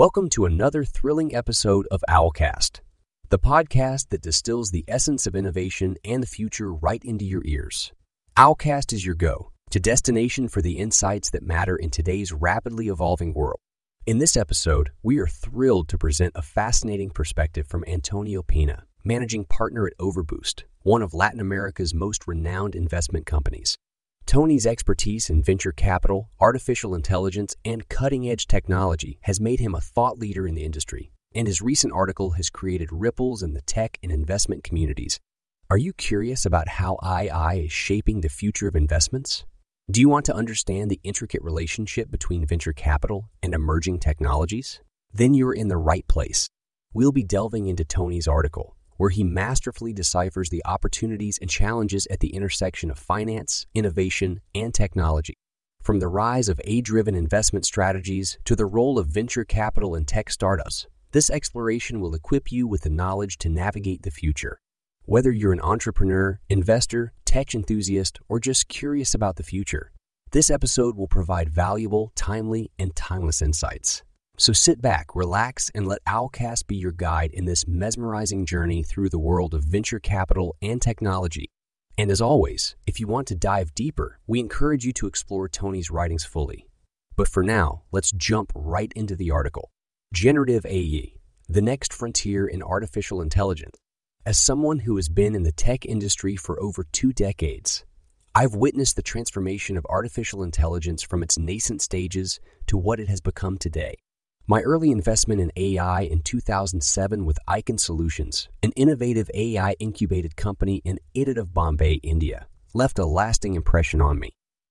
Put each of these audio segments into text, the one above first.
Welcome to another thrilling episode of Owlcast, the podcast that distills the essence of innovation and the future right into your ears. Owlcast is your go to destination for the insights that matter in today's rapidly evolving world. In this episode, we are thrilled to present a fascinating perspective from Antonio Pina, managing partner at Overboost, one of Latin America's most renowned investment companies. Tony's expertise in venture capital, artificial intelligence, and cutting edge technology has made him a thought leader in the industry, and his recent article has created ripples in the tech and investment communities. Are you curious about how AI is shaping the future of investments? Do you want to understand the intricate relationship between venture capital and emerging technologies? Then you're in the right place. We'll be delving into Tony's article, where he masterfully deciphers the opportunities and challenges at the intersection of finance, innovation, and technology. From the rise of AI driven investment strategies to the role of venture capital in tech startups, this exploration will equip you with the knowledge to navigate the future. Whether you're an entrepreneur, investor, tech enthusiast, or just curious about the future, this episode will provide valuable, timely, and timeless insights. So sit back, relax, and let Owlcast be your guide in this mesmerizing journey through the world of venture capital and technology. And as always, if you want to dive deeper, we encourage you to explore Tony's writings fully. But for now, let's jump right into the article. Generative AI, the next frontier in artificial intelligence. As someone who has been in the tech industry for over two decades, I've witnessed the transformation of artificial intelligence from its nascent stages to what it has become today. My early investment in AI in 2007 with Icon Solutions, an innovative AI incubated company in IIT Bombay, India, left a lasting impression on me.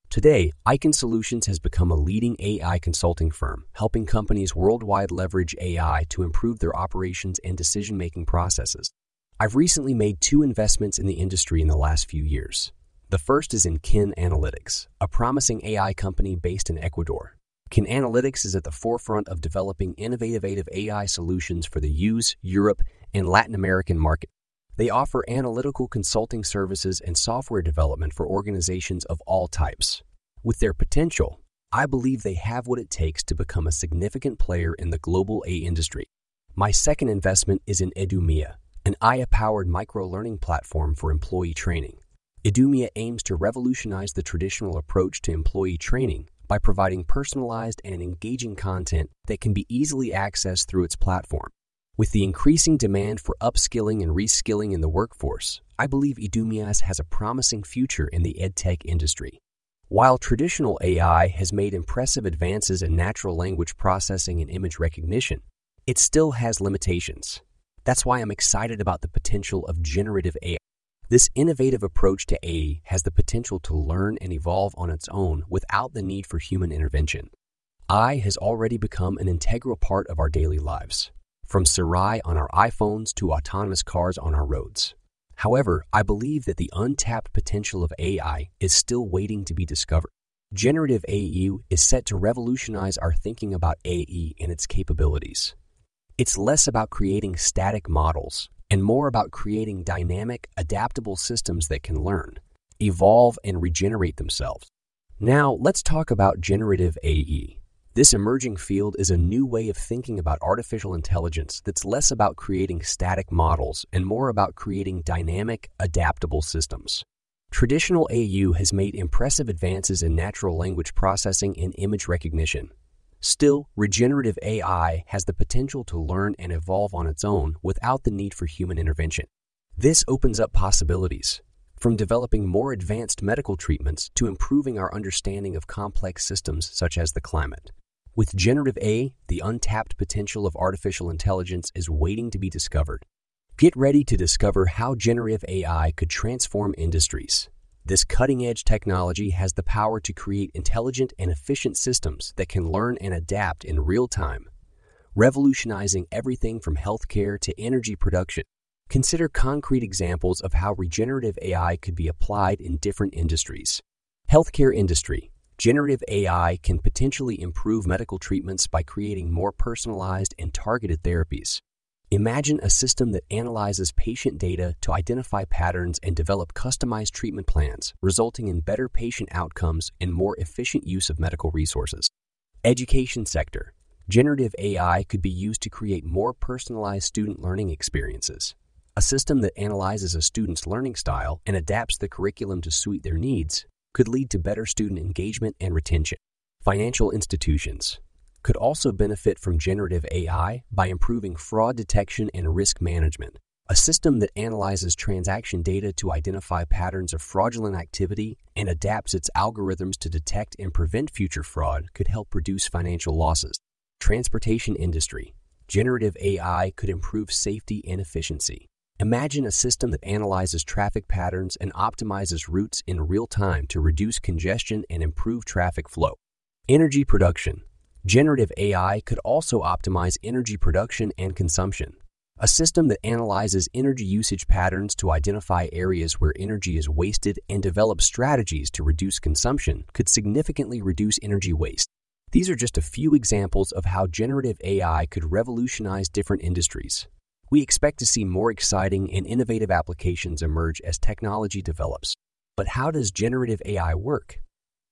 Today, Icon Solutions has become a leading AI consulting firm, helping companies worldwide leverage AI to improve their operations and decision making processes. I've recently made two investments in the industry in the last few years. The first is in Kin Analytics, a promising AI company based in Ecuador. Kin Analytics is at the forefront of developing innovative AI solutions for the US, Europe, and Latin American market. They offer analytical consulting services and software development for organizations of all types. With their potential, I believe they have what it takes to become a significant player in the global AI industry. My second investment is in Idumia, an AI powered micro learning platform for employee training. Idumia aims to revolutionize the traditional approach to employee training by providing personalized and engaging content that can be easily accessed through its platform. With the increasing demand for upskilling and reskilling in the workforce, I believe Idumias has a promising future in the edtech industry. While traditional AI has made impressive advances in natural language processing and image recognition, it still has limitations. That's why I'm excited about the potential of generative AI. This innovative approach to AI has the potential to learn and evolve on its own without the need for human intervention. AI has already become an integral part of our daily lives, from Siri on our iPhones to autonomous cars on our roads. However, I believe that the untapped potential of AI is still waiting to be discovered. Generative AI is set to revolutionize our thinking about AI and its capabilities. It's less about creating static models and more about creating dynamic, adaptable systems that can learn, evolve, and regenerate themselves. Now, let's talk about generative AI. This emerging field is a new way of thinking about artificial intelligence that's less about creating static models and more about creating dynamic, adaptable systems. Traditional AI has made impressive advances in natural language processing and image recognition, Still, regenerative AI has the potential to learn and evolve on its own without the need for human intervention. This opens up possibilities, from developing more advanced medical treatments to improving our understanding of complex systems such as the climate. With generative AI, the untapped potential of artificial intelligence is waiting to be discovered. Get ready to discover how generative AI could transform industries, this cutting edge technology has the power to create intelligent and efficient systems that can learn and adapt in real time, revolutionizing everything from healthcare to energy production. Consider concrete examples of how regenerative AI could be applied in different industries. Healthcare industry. Generative AI can potentially improve medical treatments by creating more personalized and targeted therapies. Imagine a system that analyzes patient data to identify patterns and develop customized treatment plans, resulting in better patient outcomes and more efficient use of medical resources. Education sector. Generative AI could be used to create more personalized student learning experiences. A system that analyzes a student's learning style and adapts the curriculum to suit their needs could lead to better student engagement and retention. Financial institutions could also benefit from generative AI by improving fraud detection and risk management. A system that analyzes transaction data to identify patterns of fraudulent activity and adapts its algorithms to detect and prevent future fraud could help reduce financial losses. Transportation industry. Generative AI could improve safety and efficiency. Imagine a system that analyzes traffic patterns and optimizes routes in real time to reduce congestion and improve traffic flow. Energy production. Generative AI could also optimize energy production and consumption. A system that analyzes energy usage patterns to identify areas where energy is wasted and develops strategies to reduce consumption could significantly reduce energy waste. These are just a few examples of how generative AI could revolutionize different industries. We expect to see more exciting and innovative applications emerge as technology develops. But how does generative AI work?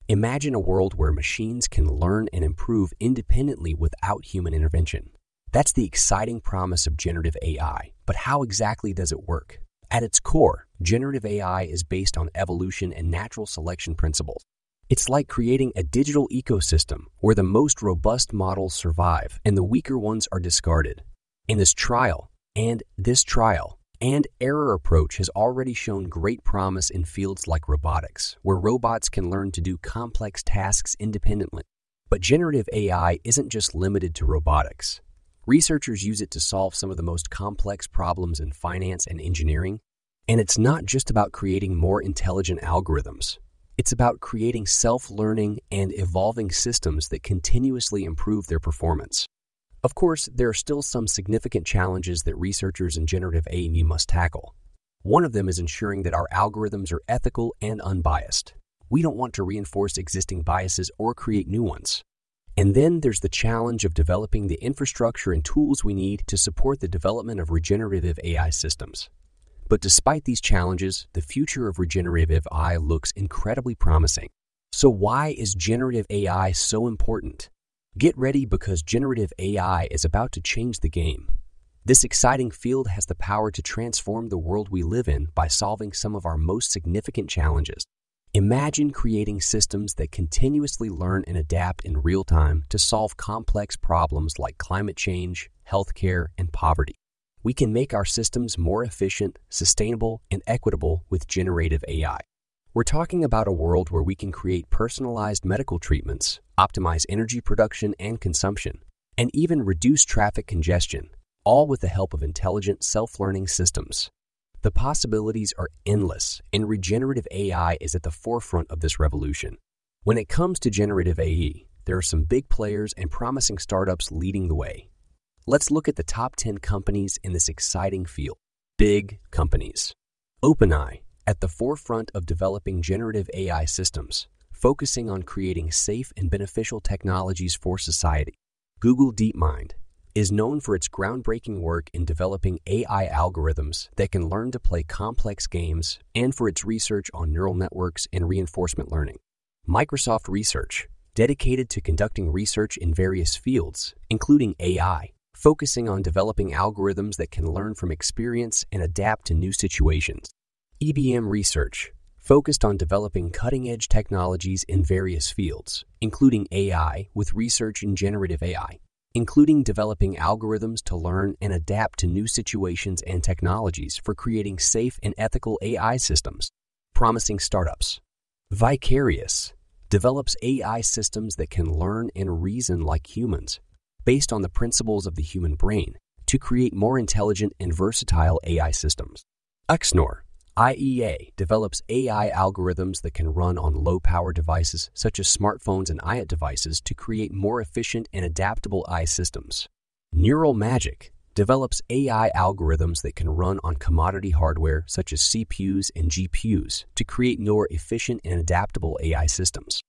Imagine a world where machines can learn and improve independently without human intervention. That's the exciting promise of generative AI, but how exactly does it work? At its core, generative AI is based on evolution and natural selection principles. It's like creating a digital ecosystem where the most robust models survive and the weaker ones are discarded. In this trial, and this trial and error approach has already shown great promise in fields like robotics, where robots can learn to do complex tasks independently. But generative AI isn't just limited to robotics. Researchers use it to solve some of the most complex problems in finance and engineering. And it's not just about creating more intelligent algorithms. It's about creating self learning and evolving systems that continuously improve their performance. Of course, there are still some significant challenges that researchers in generative AI must tackle. One of them is ensuring that our algorithms are ethical and unbiased. We don't want to reinforce existing biases or create new ones. And then there's the challenge of developing the infrastructure and tools we need to support the development of regenerative AI systems. But despite these challenges, the future of regenerative AI looks incredibly promising. So, why is generative AI so important? Get ready because generative AI is about to change the game. This exciting field has the power to transform the world we live in by solving some of our most significant challenges. Imagine creating systems that continuously learn and adapt in real time to solve complex problems like climate change, healthcare, and poverty. We can make our systems more efficient, sustainable, and equitable with generative AI. We're talking about a world where we can create personalized medical treatments, optimize energy production and consumption, and even reduce traffic congestion, all with the help of intelligent self learning systems. The possibilities are endless, and regenerative AI is at the forefront of this revolution. When it comes to generative AI, there are some big players and promising startups leading the way. Let's look at the top 10 companies in this exciting field. Big companies. OpenAI, at the forefront of developing generative AI systems, focusing on creating safe and beneficial technologies for society. Google DeepMind, is known for its groundbreaking work in developing AI algorithms that can learn to play complex games and for its research on neural networks and reinforcement learning. Microsoft Research, dedicated to conducting research in various fields, including AI, focusing on developing algorithms that can learn from experience and adapt to new situations. IBM Research, focused on developing cutting edge technologies in various fields, including AI with research in generative AI including developing algorithms to learn and adapt to new situations and technologies for creating safe and ethical AI systems. Promising startups. Vicarious develops AI systems that can learn and reason like humans, based on the principles of the human brain, to create more intelligent and versatile AI systems. Xnor IEA develops AI algorithms that can run on low power devices such as smartphones and IoT devices to create more efficient and adaptable AI systems. Neural Magic develops AI algorithms that can run on commodity hardware such as CPUs and GPUs to create more efficient and adaptable AI systems.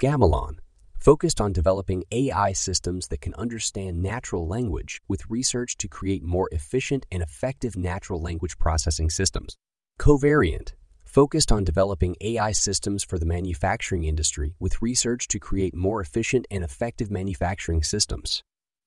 Gamalon focused on developing AI systems that can understand natural language with research to create more efficient and effective natural language processing systems. Covariant focused on developing AI systems for the manufacturing industry with research to create more efficient and effective manufacturing systems.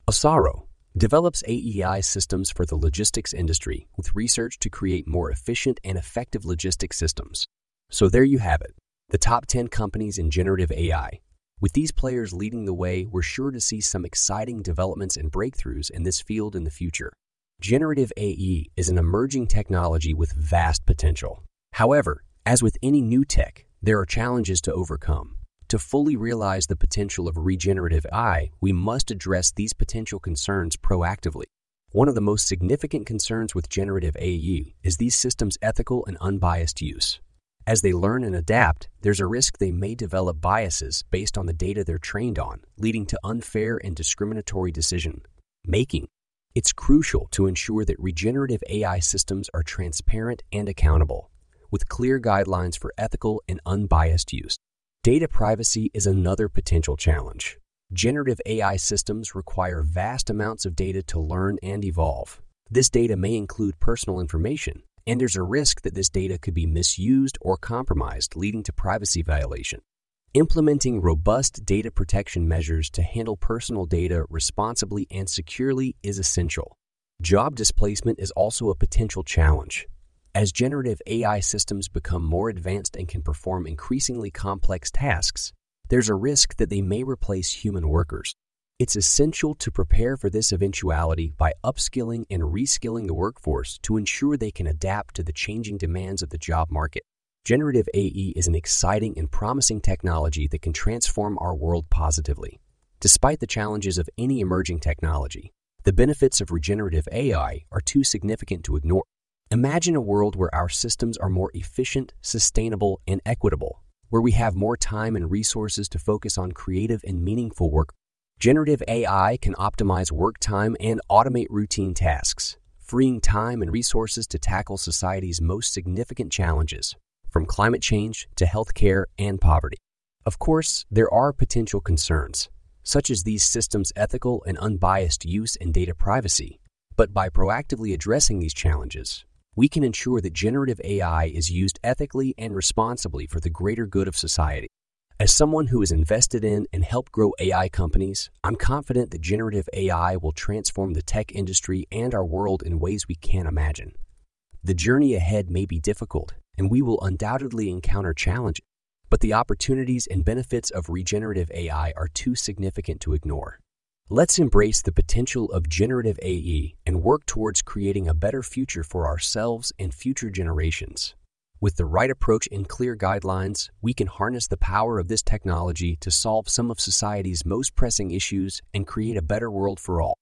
Osaro develops AI systems for the logistics industry with research to create more efficient and effective logistics systems. So there you have it, the top 10 companies in generative AI. With these players leading the way, we're sure to see some exciting developments and breakthroughs in this field in the future. Generative AI is an emerging technology with vast potential. However, as with any new tech, there are challenges to overcome. To fully realize the potential of regenerative AI, we must address these potential concerns proactively. One of the most significant concerns with generative AI is these systems' ethical and unbiased use. As they learn and adapt, there's a risk they may develop biases based on the data they're trained on, leading to unfair and discriminatory decision making. It's crucial to ensure that regenerative AI systems are transparent and accountable, with clear guidelines for ethical and unbiased use. Data privacy is another potential challenge. Generative AI systems require vast amounts of data to learn and evolve. This data may include personal information, and there's a risk that this data could be misused or compromised, leading to privacy violation. Implementing robust data protection measures to handle personal data responsibly and securely is essential. Job displacement is also a potential challenge. As generative AI systems become more advanced and can perform increasingly complex tasks, there's a risk that they may replace human workers. It's essential to prepare for this eventuality by upskilling and reskilling the workforce to ensure they can adapt to the changing demands of the job market. Generative AI is an exciting and promising technology that can transform our world positively. Despite the challenges of any emerging technology, the benefits of regenerative AI are too significant to ignore. Imagine a world where our systems are more efficient, sustainable, and equitable, where we have more time and resources to focus on creative and meaningful work. Generative AI can optimize work time and automate routine tasks, freeing time and resources to tackle society's most significant challenges, from climate change to healthcare and poverty. Of course, there are potential concerns, such as these systems' ethical and unbiased use and data privacy. But by proactively addressing these challenges, we can ensure that generative AI is used ethically and responsibly for the greater good of society. As someone who has invested in and helped grow AI companies, I'm confident that generative AI will transform the tech industry and our world in ways we can't imagine. The journey ahead may be difficult, and we will undoubtedly encounter challenges, but the opportunities and benefits of regenerative AI are too significant to ignore. Let's embrace the potential of generative AI and work towards creating a better future for ourselves and future generations. With the right approach and clear guidelines, we can harness the power of this technology to solve some of society's most pressing issues and create a better world for all.